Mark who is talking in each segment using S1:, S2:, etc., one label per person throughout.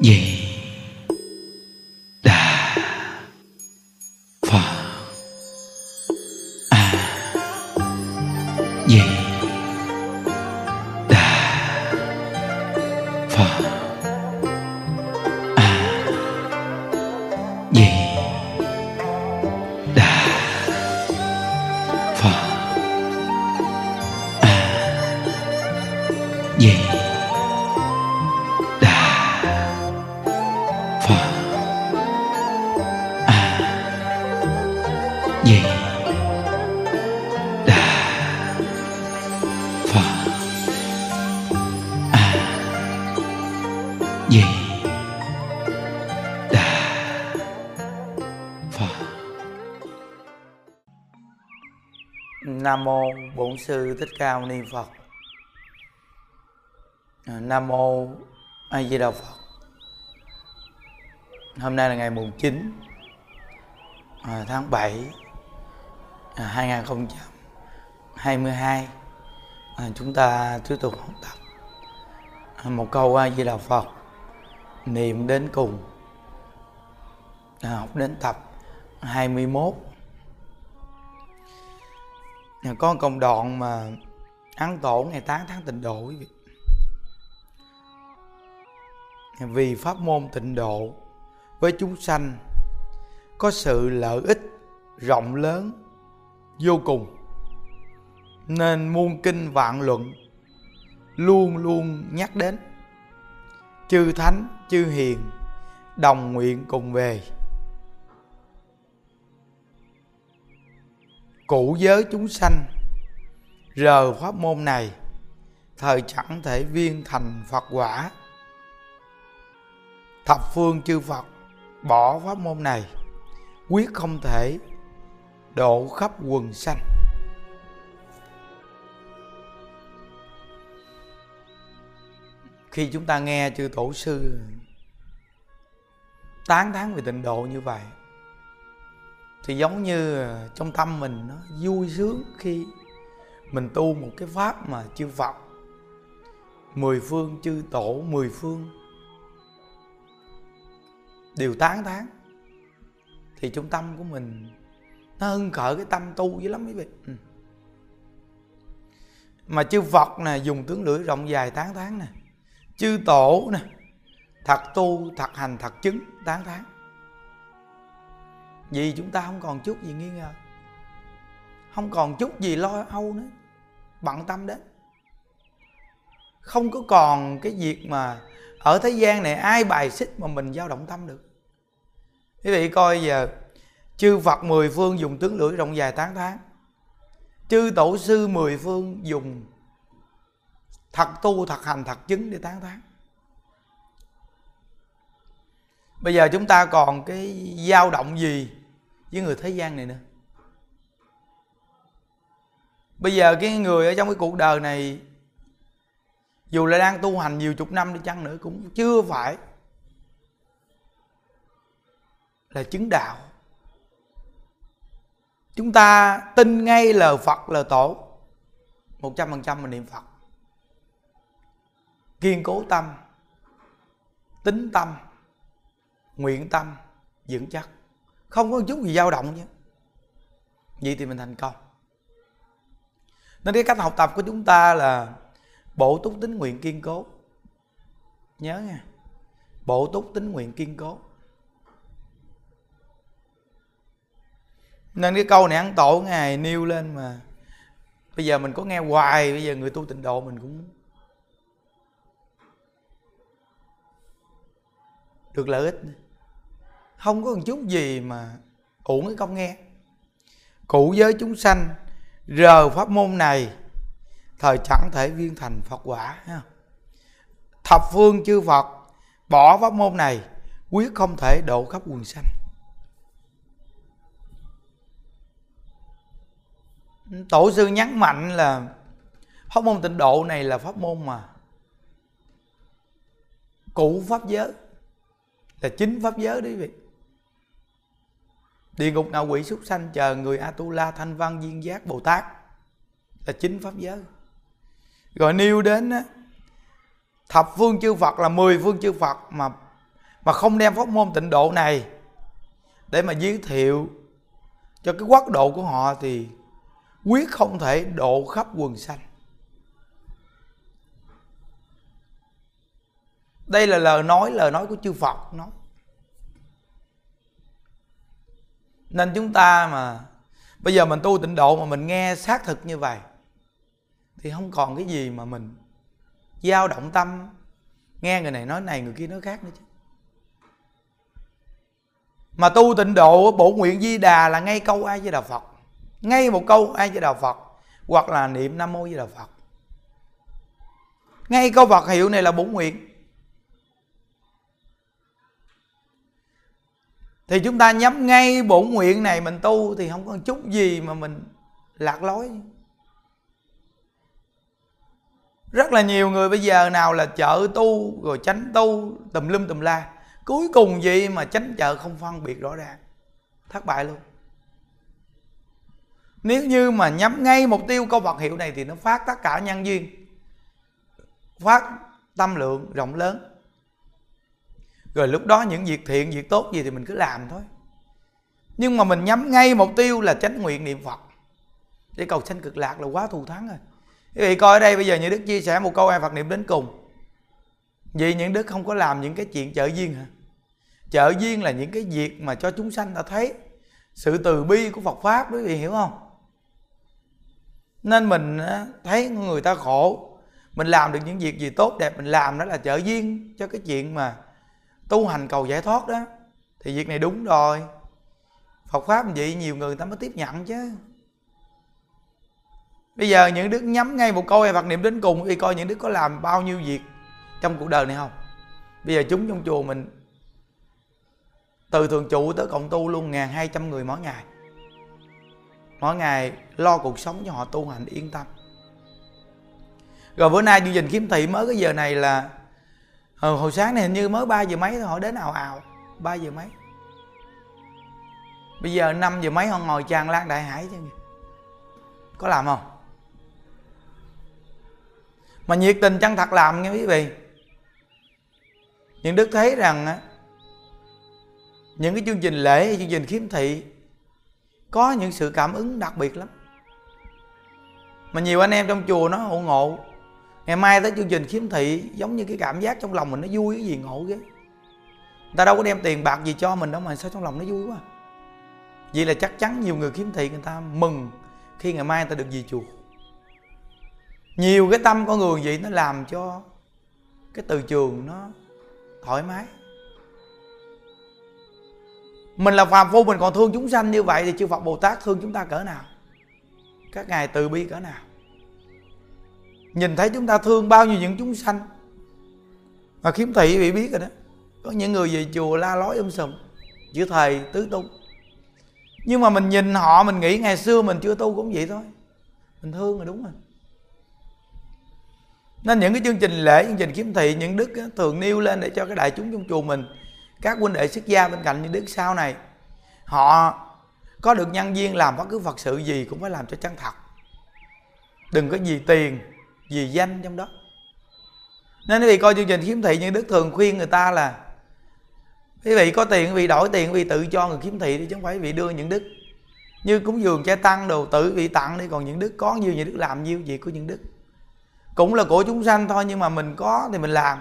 S1: vậy. Gì đà phật
S2: Nam mô Bổn sư Thích Ca Mâu Ni Phật. À, Nam mô A Di Đà Phật. Hôm nay là ngày mùng 9 à, tháng 7 2022. À, à, chúng ta tiếp tục học tập một câu A Di Đà Phật niệm đến cùng. À, học đến tập 21 Nhà có một công đoạn mà ăn tổ ngày 8 tháng tịnh độ quý vị. Vì pháp môn tịnh độ với chúng sanh có sự lợi ích rộng lớn vô cùng. Nên muôn kinh vạn luận luôn luôn nhắc đến chư thánh, chư hiền, đồng nguyện cùng về. Cụ giới chúng sanh, rờ pháp môn này, thời chẳng thể viên thành phật quả. Thập phương chư phật, bỏ pháp môn này, quyết không thể độ khắp quần sanh. Khi chúng ta nghe chư tổ sư tán thán về tịnh độ như vậy, thì giống như à, trong tâm mình nó vui sướng khi mình tu một cái pháp mà chư Phật, mười phương chư tổ, mười phương đều tán thán, thì trong tâm của mình nó hưng khởi cái tâm tu dữ lắm quý vị ừ. mà chư Phật nè, dùng tướng lưỡi rộng dài tán thán nè chư tổ nè, thật tu, thật hành, thật chứng, tán thán. Vì chúng ta không còn chút gì nghi ngờ, không còn chút gì lo âu nữa, bận tâm đến. Không có còn cái việc mà ở thế gian này ai bài xích mà mình dao động tâm được. Quý vị coi giờ, chư Phật mười phương dùng tướng lưỡi rộng dài tán thán. Chư tổ sư mười phương dùng thật tu, thật hành, thật chứng để tán thán. Bây giờ chúng ta còn cái dao động gì với người thế gian này nữa? Bây giờ cái người ở trong cái cuộc đời này, dù là đang tu hành nhiều chục năm đi chăng nữa cũng chưa phải là chứng đạo. Chúng ta tin ngay lời Phật lời tổ một trăm phần trăm mình niệm Phật kiên cố tâm, tính tâm, nguyện tâm, vững chắc. Không có chút gì dao động chứ. Vậy thì mình thành công. Nên cái cách học tập của chúng ta là bổ túc tính nguyện kiên cố. Nhớ nha. Bổ túc tính nguyện kiên cố. Nên cái câu này ăn tổ ngài nêu lên mà bây giờ mình có nghe hoài, bây giờ người tu tịnh độ mình cũng được lợi ích. Không có một chút gì mà uổng cái công nghe. Cụ giới chúng sanh rờ pháp môn này, thời chẳng thể viên thành phật quả thập phương chư phật bỏ pháp môn này, quyết không thể độ khắp quần sanh. Tổ sư nhấn mạnh là pháp môn tịnh độ này là pháp môn mà cụ pháp giới là chính pháp giới đấy vị. Địa ngục nào quỷ súc sanh chờ người atula, thanh văn, viên giác, bồ tát. Là chính pháp giới. Rồi nêu đến thập phương chư phật là mười phương chư phật mà mà không đem pháp môn tịnh độ này để mà giới thiệu cho cái quốc độ của họ thì quyết không thể độ khắp quần sanh. Đây là lời nói lời nói của chư phật nói nên chúng ta mà, bây giờ mình tu tịnh độ mà mình nghe xác thực như vậy, thì không còn cái gì mà mình dao động tâm, nghe người này nói này, người kia nói khác nữa chứ. Mà tu tịnh độ, bổ nguyện di đà là ngay câu ai với đạo phật. Ngay một câu ai với đạo phật, hoặc là niệm nam mô với đạo phật. Ngay câu phật hiệu này là bổ nguyện. Thì chúng ta nhắm ngay bổn nguyện này mình tu thì không có chút gì mà mình lạc lối. Rất là nhiều người bây giờ nào là chợ tu, rồi tránh tu, tùm lum tùm la. Cuối cùng gì mà tránh chợ không phân biệt rõ ràng. Thất bại luôn. Nếu như mà nhắm ngay mục tiêu câu vật hiệu này thì nó phát tất cả nhân duyên, phát tâm lượng rộng lớn rồi lúc đó những việc thiện, việc tốt gì thì mình cứ làm thôi. Nhưng mà mình nhắm ngay mục tiêu là chánh nguyện niệm phật. Để cầu sanh cực lạc là quá thù thắng rồi. Quý vị coi ở đây bây giờ những đức chia sẻ một câu ai phật niệm đến cùng. Vì những đức không có làm những cái chuyện trợ duyên hả? Trợ duyên là những cái việc mà cho chúng sanh ta thấy sự từ bi của phật pháp, quý vị hiểu không? Nên mình thấy người ta khổ, mình làm được những việc gì tốt, đẹp, mình làm đó là trợ duyên cho cái chuyện mà tu hành cầu giải thoát đó, thì việc này đúng rồi. Phật pháp vậy nhiều người ta mới tiếp nhận chứ. Bây giờ những đức nhắm ngay một câu Phật niệm đến cùng Đi coi những đức có làm bao nhiêu việc Trong cuộc đời này không? Bây giờ chúng trong chùa mình, Từ thường trụ tới cộng tu luôn Ngàn hai trăm người mỗi ngày. Mỗi ngày lo cuộc sống cho họ tu hành yên tâm. Rồi bữa nay chương trình kiếm thị mới cái giờ này là ừ, hồi sáng này hình như mới 3 giờ mấy thôi họ đến ào ào 3 giờ mấy. Bây giờ 5 giờ mấy họ ngồi tràn lan đại hải chứ. Có làm không? Mà nhiệt tình chân thật làm nghe quý vị. Những đức thấy rằng á những cái chương trình lễ hay chương trình khiếm thị có những sự cảm ứng đặc biệt lắm. Mà nhiều anh em trong chùa nó ủng hộ ngày mai tới chương trình khiếm thị, giống như cái cảm giác trong lòng mình nó vui, cái gì ngộ ghê. Người ta đâu có đem tiền bạc gì cho mình đâu mà sao trong lòng nó vui quá à. vậy là chắc chắn nhiều người khiếm thị, người ta mừng khi ngày mai người ta được gì chùa. Nhiều cái tâm con người vậy nó làm cho cái từ trường nó thoải mái. Mình là phàm phu, mình còn thương chúng sanh như vậy thì chư Phật Bồ Tát thương chúng ta cỡ nào? Các ngài từ bi cỡ nào? Nhìn thấy chúng ta thương bao nhiêu những chúng sanh. Mà khiếm thị bị biết rồi đó. Có những người về chùa la lối um sùm, chữ thầy, tứ tu. Nhưng mà mình nhìn họ, mình nghĩ ngày xưa mình chưa tu cũng vậy thôi. Mình thương rồi đúng rồi. Nên những cái chương trình lễ, chương trình kiếm thị, những đức thường nêu lên để cho cái đại chúng trong chùa mình, các huynh đệ xuất gia bên cạnh những đức sau này, họ có được nhân viên làm bất cứ phật sự gì cũng phải làm cho chân thật. Đừng có gì tiền vì danh trong đó. Nên quý vị coi chương trình kiếm thị những đức thường khuyên người ta là, quý vị có tiền, quý vị đổi tiền, quý vị tự cho người kiếm thị đi, chứ không phải quý vị đưa những đức. Như cúng dường cha tăng đồ tự quý vị tặng đi, còn những đức có nhiều, những đức làm nhiêu việc của những đức. Cũng là của chúng sanh thôi, nhưng mà mình có thì mình làm.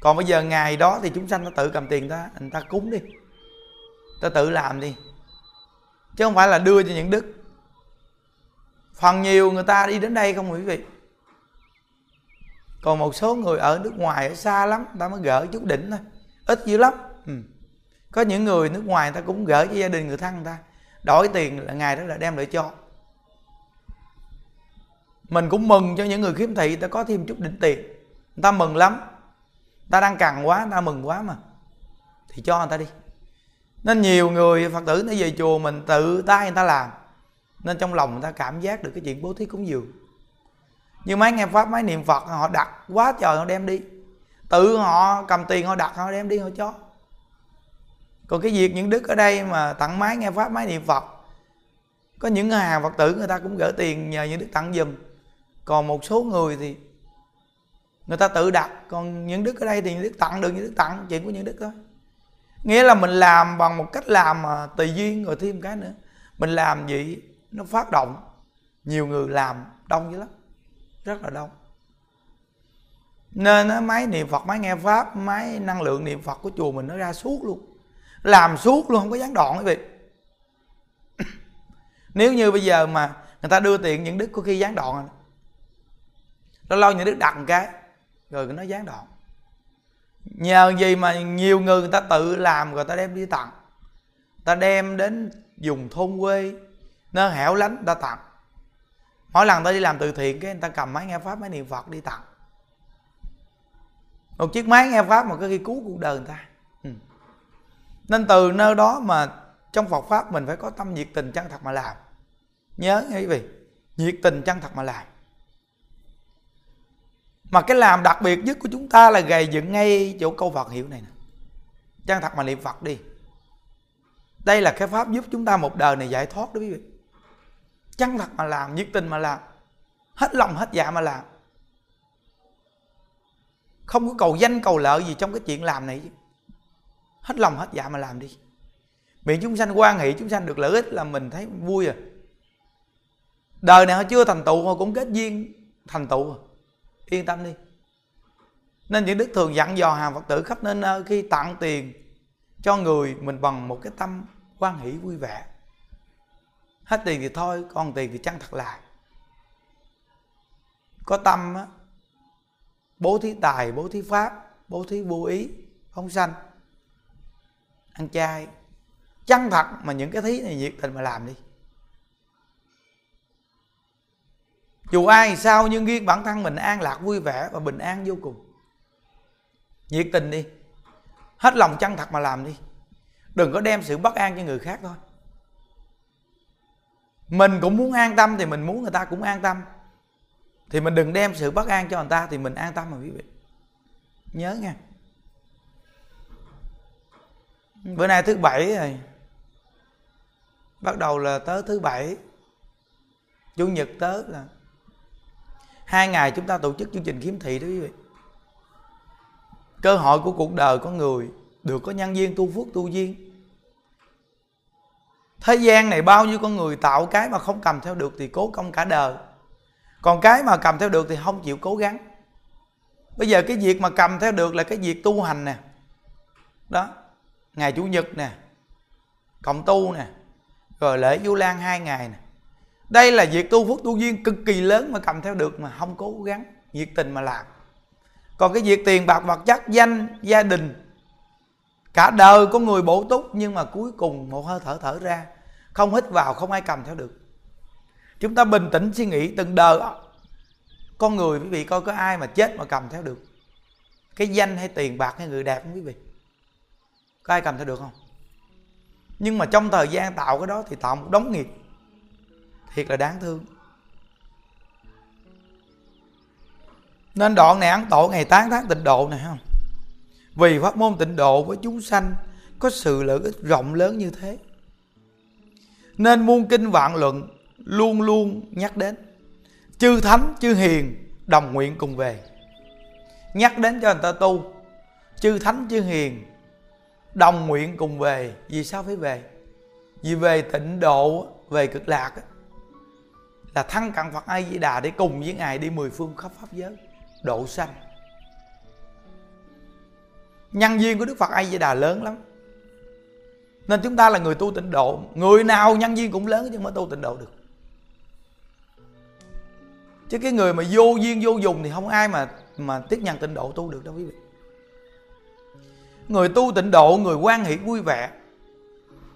S2: Còn bây giờ ngày đó thì chúng sanh nó tự cầm tiền ta, người ta cúng đi. Ta tự làm đi. Chứ không phải là đưa cho những đức. Phần nhiều người ta đi đến đây không, quý vị còn một số người ở nước ngoài ở xa lắm ta mới gỡ chút đỉnh thôi. Ít dữ lắm. Ừ. có những người nước ngoài ta cũng gỡ cho gia đình người thân người ta. Đổi tiền là ngày đó là đem lại cho. Mình cũng mừng cho những người khiếm thị ta có thêm chút đỉnh tiền. Người ta mừng lắm. Ta đang cần quá ta mừng quá mà. Thì cho người ta đi. Nên nhiều người phật tử nó về chùa mình tự tay người ta làm. Nên trong lòng người ta cảm giác được cái chuyện bố thí cúng dường như mấy nghe pháp, mấy niệm phật, họ đặt quá trời, họ đem đi. Tự họ cầm tiền họ đặt, họ đem đi họ cho. Còn cái việc những đức ở đây mà tặng máy nghe pháp máy niệm phật, có những hàng phật tử, người ta cũng gửi tiền nhờ những đức tặng giùm. Còn một số người thì người ta tự đặt, còn những đức ở đây thì những đức tặng được, những đức tặng, chuyện của những đức thôi. Nghĩa là mình làm bằng một cách làm mà tùy duyên rồi thêm cái nữa. Mình làm gì nó phát động, nhiều người làm đông dữ lắm rất là đông. Nên máy niệm phật, máy nghe pháp, máy năng lượng niệm phật của chùa mình nó ra suốt luôn. Làm suốt luôn, không có gián đoạn quý vị. Nếu như bây giờ mà người ta đưa tiền những đức có khi gián đoạn rồi lâu lâu những đức đặt một cái, rồi nó gián đoạn. Nhờ gì mà nhiều người người ta tự làm rồi ta đem đi tặng. Ta đem đến dùng thôn quê nơi hẻo lánh, ta tặng mỗi lần ta đi làm từ thiện cái người ta cầm máy nghe pháp, máy niệm phật đi tặng. Một chiếc máy nghe pháp mà có khi cứu cuộc đời người ta. Ừ. nên từ nơi đó mà trong Phật pháp mình phải có tâm nhiệt tình chân thật mà làm. Nhớ nghe quý vị, nhiệt tình chân thật mà làm. Mà cái làm đặc biệt nhất của chúng ta là gầy dựng ngay chỗ câu Phật hiểu này nè. Chân thật mà niệm Phật đi. Đây là cái pháp giúp chúng ta một đời này giải thoát đó quý vị chân thật mà làm, nhiệt tình mà làm. Hết lòng, hết dạ mà làm. Không có cầu danh, cầu lợi gì trong cái chuyện làm này hết lòng, hết dạ mà làm đi. Miệng chúng sanh quan hệ chúng sanh được lợi ích là mình thấy vui à. Đời này họ chưa thành tựu, họ cũng kết duyên thành tựu à. yên tâm đi. Nên những đức thường dặn dò hàng phật tử khắp nên nơi khi tặng tiền cho người, mình bằng một cái tâm quan hỷ vui vẻ hết tiền thì thôi, còn tiền thì chăng thật lại có tâm á, bố thí tài, bố thí pháp, bố thí vô ý, không sanh. Ăn chay. Chân thật mà những cái thí này nhiệt tình mà làm đi. Dù ai sao nhưng riêng bản thân mình an lạc, vui vẻ và bình an vô cùng. Nhiệt tình đi. Hết lòng chân thật mà làm đi. Đừng có đem sự bất an cho người khác thôi mình cũng muốn an tâm thì mình muốn người ta cũng an tâm. Thì mình đừng đem sự bất an cho người ta thì mình an tâm mà quý vị. Nhớ nha. Bữa nay thứ bảy rồi. Bắt đầu là tới thứ bảy. Chủ nhật tới là. Hai ngày chúng ta tổ chức chương trình kiếm thị đó quý vị. Cơ hội của cuộc đời con người, được có nhân viên tu phước tu duyên thế gian này bao nhiêu con người tạo cái mà không cầm theo được thì cố công cả đời. Còn cái mà cầm theo được thì không chịu cố gắng. Bây giờ cái việc mà cầm theo được là cái việc tu hành nè. Đó, ngày chủ nhật nè, cộng tu nè, rồi lễ du lan hai ngày nè. Đây là việc tu phước tu duyên cực kỳ lớn mà cầm theo được mà không cố gắng, nhiệt tình mà làm. Còn cái việc tiền bạc vật chất, danh, gia đình cả đời có người bổ túc, nhưng mà cuối cùng một hơi thở thở ra. Không hít vào, không ai cầm theo được. Chúng ta bình tĩnh suy nghĩ từng đời. Con người, quý vị, coi có ai mà chết mà cầm theo được. Cái danh hay tiền bạc hay người đẹp không, quý vị? Có ai cầm theo được không? Nhưng mà trong thời gian tạo cái đó thì tạo một đống nghiệp. Thiệt là đáng thương. Nên đoạn này ăn tổ ngày tán tháng tịnh độ này không vì pháp môn tịnh độ với chúng sanh có sự lợi ích rộng lớn như thế, nên muôn kinh vạn luận luôn luôn nhắc đến. Chư thánh, chư hiền đồng nguyện cùng về. Nhắc đến cho người ta tu, chư thánh, chư hiền đồng nguyện cùng về. Vì sao phải về? Vì về tịnh độ, về cực lạc là thăng cận phật a di đà để cùng với ngài đi mười phương khắp pháp giới độ sanh nhân duyên của đức phật a di đà lớn lắm. Nên chúng ta là người tu tịnh độ. Người nào nhân duyên cũng lớn chứ mới tu tịnh độ được. Chứ cái người mà vô duyên vô dùng thì không ai mà mà tiếp nhận tịnh độ tu được đâu quý vị. Người tu tịnh độ, người quan hỷ vui vẻ.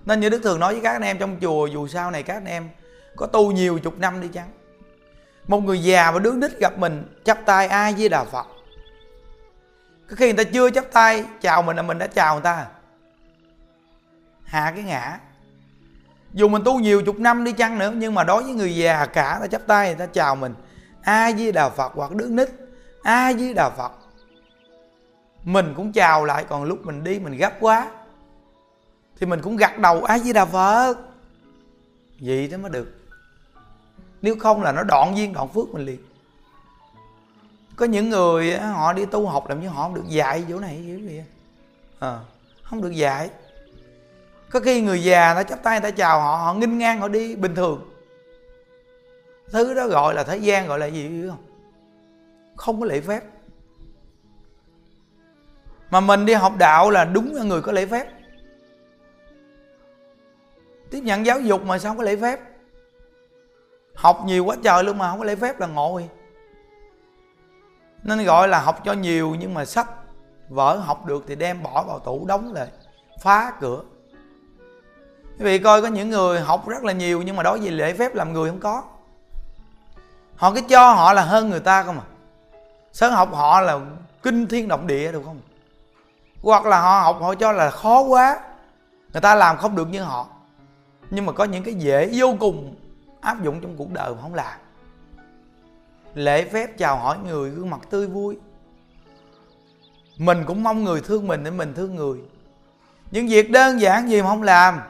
S2: Nên như đức thường nói với các anh em trong chùa, dù sau này các anh em, có tu nhiều chục năm đi chăng? Một người già mà đứng đích gặp mình, chắp tay ai với đà phật có khi người ta chưa chắp tay, chào mình là mình đã chào người ta. Hạ cái ngã. Dù mình tu nhiều chục năm đi chăng nữa, nhưng mà đối với người già cả ta chắp tay, người ta chào mình. A di đà phật hoặc đứa nít a di đà phật? Mình cũng chào lại, còn lúc mình đi mình gấp quá, thì mình cũng gật đầu a di đà phật? Vậy đó mới được. Nếu không là nó đoạn duyên, đoạn phước mình liền có những người họ đi tu học làm như họ không được dạy chỗ này chỗ kia à. không được dạy. Có khi người già ta chắp tay ta chào họ họ nghinh ngang họ đi, bình thường. Thứ đó gọi là thế gian, gọi là gì biết không? Không có lễ phép. Mà mình đi học đạo là đúng là người có lễ phép. Tiếp nhận giáo dục mà sao không có lễ phép? Học nhiều quá trời luôn mà không có lễ phép là ngồi nên gọi là học cho nhiều, nhưng mà sách vỡ học được thì đem bỏ vào tủ đóng lại, phá cửa. Quý vị coi, có những người học rất là nhiều, nhưng mà đối với lễ phép làm người không có. Họ cứ cho họ là hơn người ta không à. Sớm học họ là kinh thiên động địa được không? Hoặc là họ học họ cho là khó quá, người ta làm không được như họ. Nhưng mà có những cái dễ vô cùng áp dụng trong cuộc đời mà không làm lễ phép chào hỏi người gương mặt tươi vui. Mình cũng mong người thương mình để mình thương người. Những việc đơn giản gì mà không làm.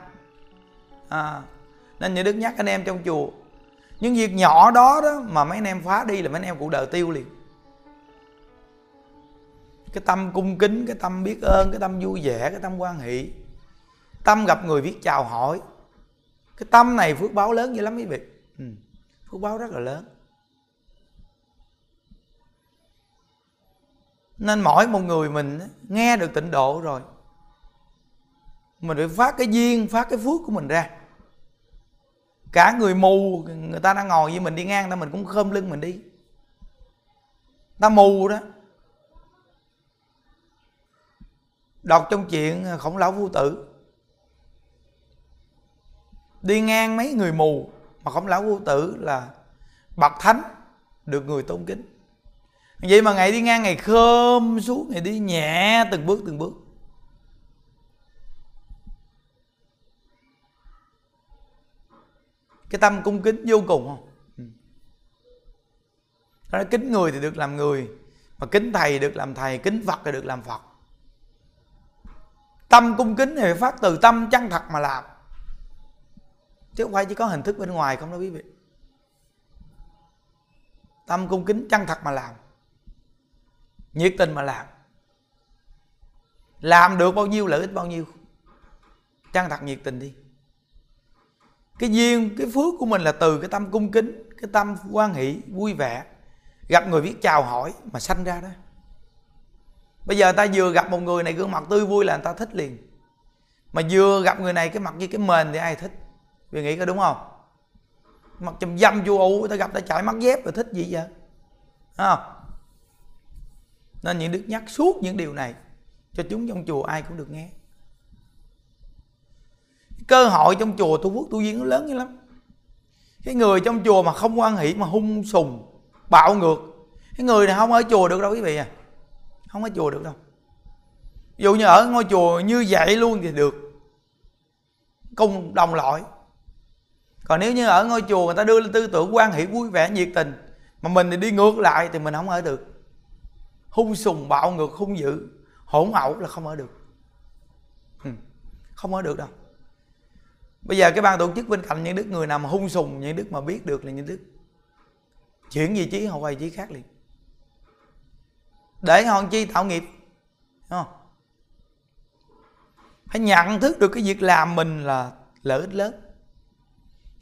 S2: À, nên như đức nhắc anh em trong chùa. Những việc nhỏ đó đó mà mấy anh em phá đi là mấy anh em cuộc đời tiêu liền. Cái tâm cung kính cái tâm biết ơn cái tâm vui vẻ cái tâm quan hệ tâm gặp người biết chào hỏi. Cái tâm này phước báo lớn dữ lắm quý vị. Ừ. phước báo rất là lớn. Nên mỗi một người mình nghe được tịnh độ rồi, mình phải phát cái duyên, phát cái phước của mình ra. Cả người mù, người ta đang ngồi với mình đi ngang ta mình cũng khom lưng mình đi. Ta mù đó. Đọc trong chuyện à, khổng lão vô tử. Đi ngang mấy người mù, mà khổng lão vô tử là bậc thánh được người tôn kính vậy mà ngày đi ngang, ngày khơm xuống, ngày đi nhẹ từng bước từng bước. Cái tâm cung kính vô cùng không? Ừ. Nó nói kính người thì được làm người, mà kính thầy được làm thầy, kính phật thì được làm phật. Tâm cung kính thì phải phát từ tâm chân thật mà làm. Chứ không phải chỉ có hình thức bên ngoài không đâu quý vị. Tâm cung kính chân thật mà làm nhiệt tình mà làm. Làm được bao nhiêu, lợi ích bao nhiêu trang thật nhiệt tình đi. Cái duyên, cái phước của mình là từ cái tâm cung kính, cái tâm quan hỷ, vui vẻ, gặp người biết chào hỏi mà sanh ra đó. Bây giờ ta vừa gặp một người này gương mặt tươi vui là người ta thích liền. Mà vừa gặp người này cái mặt như cái mền thì ai thích? Vì nghĩ có đúng không? Mặt chầm dâm chu ủ ta gặp ta chạy mắt dép rồi thích gì vậy? Không? Nên những đức nhắc suốt những điều này cho chúng trong chùa ai cũng được nghe. Cơ hội trong chùa tu phước tu duyên nó lớn như lắm. Cái người trong chùa mà không quan hỷ mà hung sùng, bạo ngược, cái người này không ở chùa được đâu quý vị à. Không ở chùa được đâu. Dù như ở ngôi chùa như vậy luôn thì được. Cùng đồng loại còn nếu như ở ngôi chùa người ta đưa lên tư tưởng quan hệ vui vẻ, nhiệt tình, mà mình thì đi ngược lại thì mình không ở được hung sùng bạo ngược hung dữ. Hỗn ẩu là không ở được. Ừ, không ở được đâu. Bây giờ cái ban tổ chức bên cạnh những đức người nào mà hung sùng những đức mà biết được là những đức. Chuyển vị trí họ quay vị trí khác liền. Để họ chi? Tạo nghiệp. Không? phải nhận thức được cái việc làm mình là lợi ích lớn.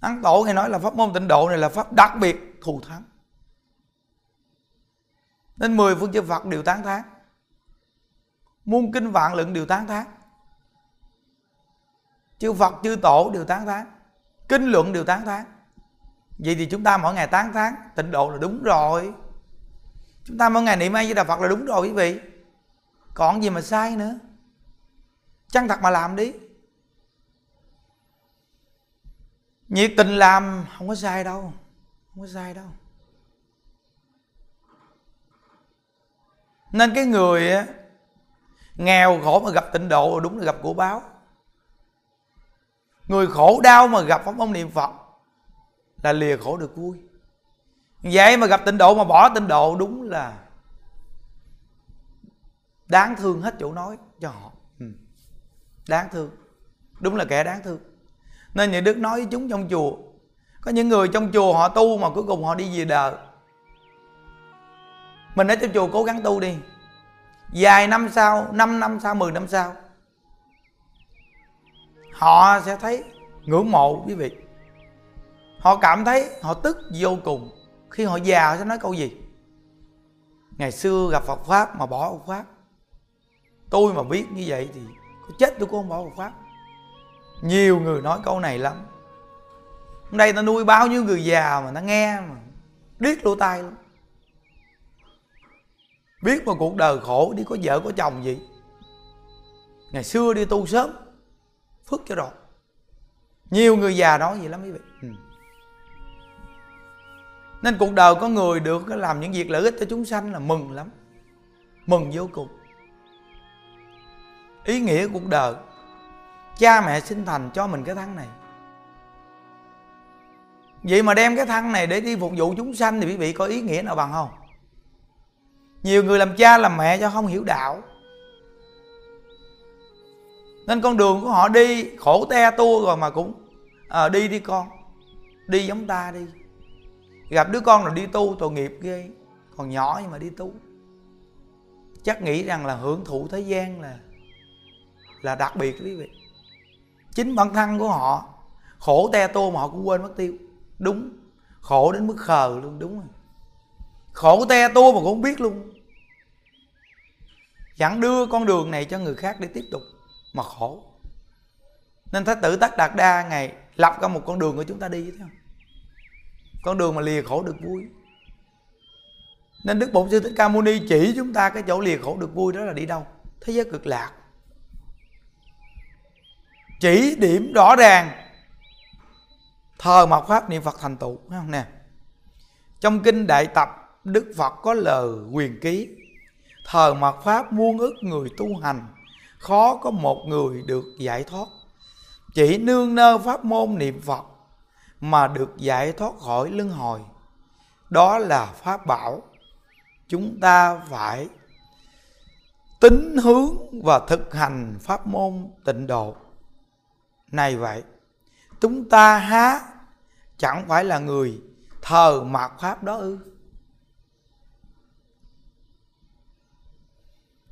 S2: Ấn Tổ hay nói là pháp môn tịnh độ này là pháp đặc biệt thù thắng. Nên mười phương chư Phật đều tán thán. Muôn kinh vạn lượng đều tán thán. Chư Phật, chư Tổ đều tán thán. Kinh luận đều tán thán. Vậy thì chúng ta mỗi ngày tán thán, Tịnh độ là đúng rồi. Chúng ta mỗi ngày niệm ai với Đà Phật là đúng rồi quý vị. Còn gì mà sai nữa? Chân thật mà làm đi. Nhiệt tình làm không có sai đâu, không có sai đâu. Nên cái người nghèo khổ mà gặp tịnh độ đúng là gặp của báo. Người khổ đau mà gặp pháp ông niệm phật là lìa khổ được vui. Vậy mà gặp tịnh độ mà bỏ tịnh độ đúng là đáng thương hết chỗ nói cho họ. Ừ. Đáng thương. Đúng là kẻ đáng thương. Nên những đức nói với chúng trong chùa, có những người trong chùa họ tu mà cuối cùng họ đi về đời mình ở trong chùa cố gắng tu đi. Vài năm sau 5 năm sau 10 năm sau, họ sẽ thấy ngưỡng mộ quý vị. Họ cảm thấy họ tức vô cùng khi họ già họ sẽ nói câu gì? Ngày xưa gặp Phật pháp mà bỏ Phật pháp. Tôi mà biết như vậy thì có chết tôi cũng không bỏ Phật pháp. Nhiều người nói câu này lắm. Đây ta nuôi bao nhiêu người già mà ta nghe mà điếc lỗ tai lắm biết mà cuộc đời khổ, đi có vợ có chồng gì? Ngày xưa đi tu sớm, phước cho rồi. Nhiều người già nói vậy lắm quý vị. Ừ. nên cuộc đời có người được làm những việc lợi ích cho chúng sanh là mừng lắm. Mừng vô cùng. Ý nghĩa cuộc đời, cha mẹ sinh thành cho mình cái thân này. Vậy mà đem cái thân này để đi phục vụ chúng sanh thì quý vị có ý nghĩa nào bằng không? Nhiều người làm cha làm mẹ cho không hiểu đạo. Nên con đường của họ đi khổ te tua rồi mà cũng à, đi đi con. Đi giống ta đi. Gặp đứa con là đi tu tội nghiệp ghê. Còn nhỏ nhưng mà đi tu. Chắc nghĩ rằng là hưởng thụ thế gian là là đặc biệt quý vị. Chính bản thân của họ khổ te tô mà họ cũng quên mất tiêu. Đúng. Khổ đến mức khờ luôn đúng rồi. Khổ te tua mà cũng không biết luôn chẳng đưa con đường này cho người khác để tiếp tục mà khổ. Nên thái tử tất đạt đa ngày lập ra một con đường của chúng ta đi, thấy không? Con đường mà lìa khổ được vui. Nên đức bổn sư thích ca mâu ni chỉ chúng ta cái chỗ lìa khổ được vui đó là đi đâu? Thế giới cực lạc. Chỉ điểm rõ ràng thờ mạt pháp niệm phật thành tựu không nè? Trong kinh đại tập, đức phật có lời quyền ký thờ mật pháp muôn ức người tu hành, khó có một người được giải thoát. Chỉ nương nơ pháp môn niệm phật mà được giải thoát khỏi luân hồi. Đó là pháp bảo, chúng ta phải tính hướng và thực hành pháp môn tịnh độ. Này vậy, chúng ta há chẳng phải là người thờ mạt pháp đó ư?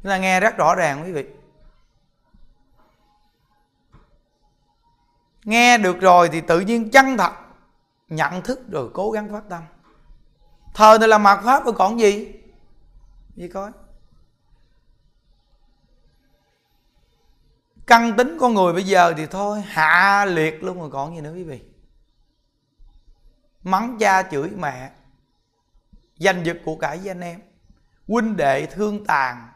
S2: Chúng ta nghe rất rõ ràng quý vị. Nghe được rồi thì tự nhiên chân thật, nhận thức rồi cố gắng phát tâm. Thờ này là mặt pháp rồi còn gì? Gì coi. Căn tính con người bây giờ thì thôi, hạ liệt luôn rồi còn gì nữa quý vị. Mắng cha chửi mẹ, giành giật của cải với anh em. Huynh đệ thương tàn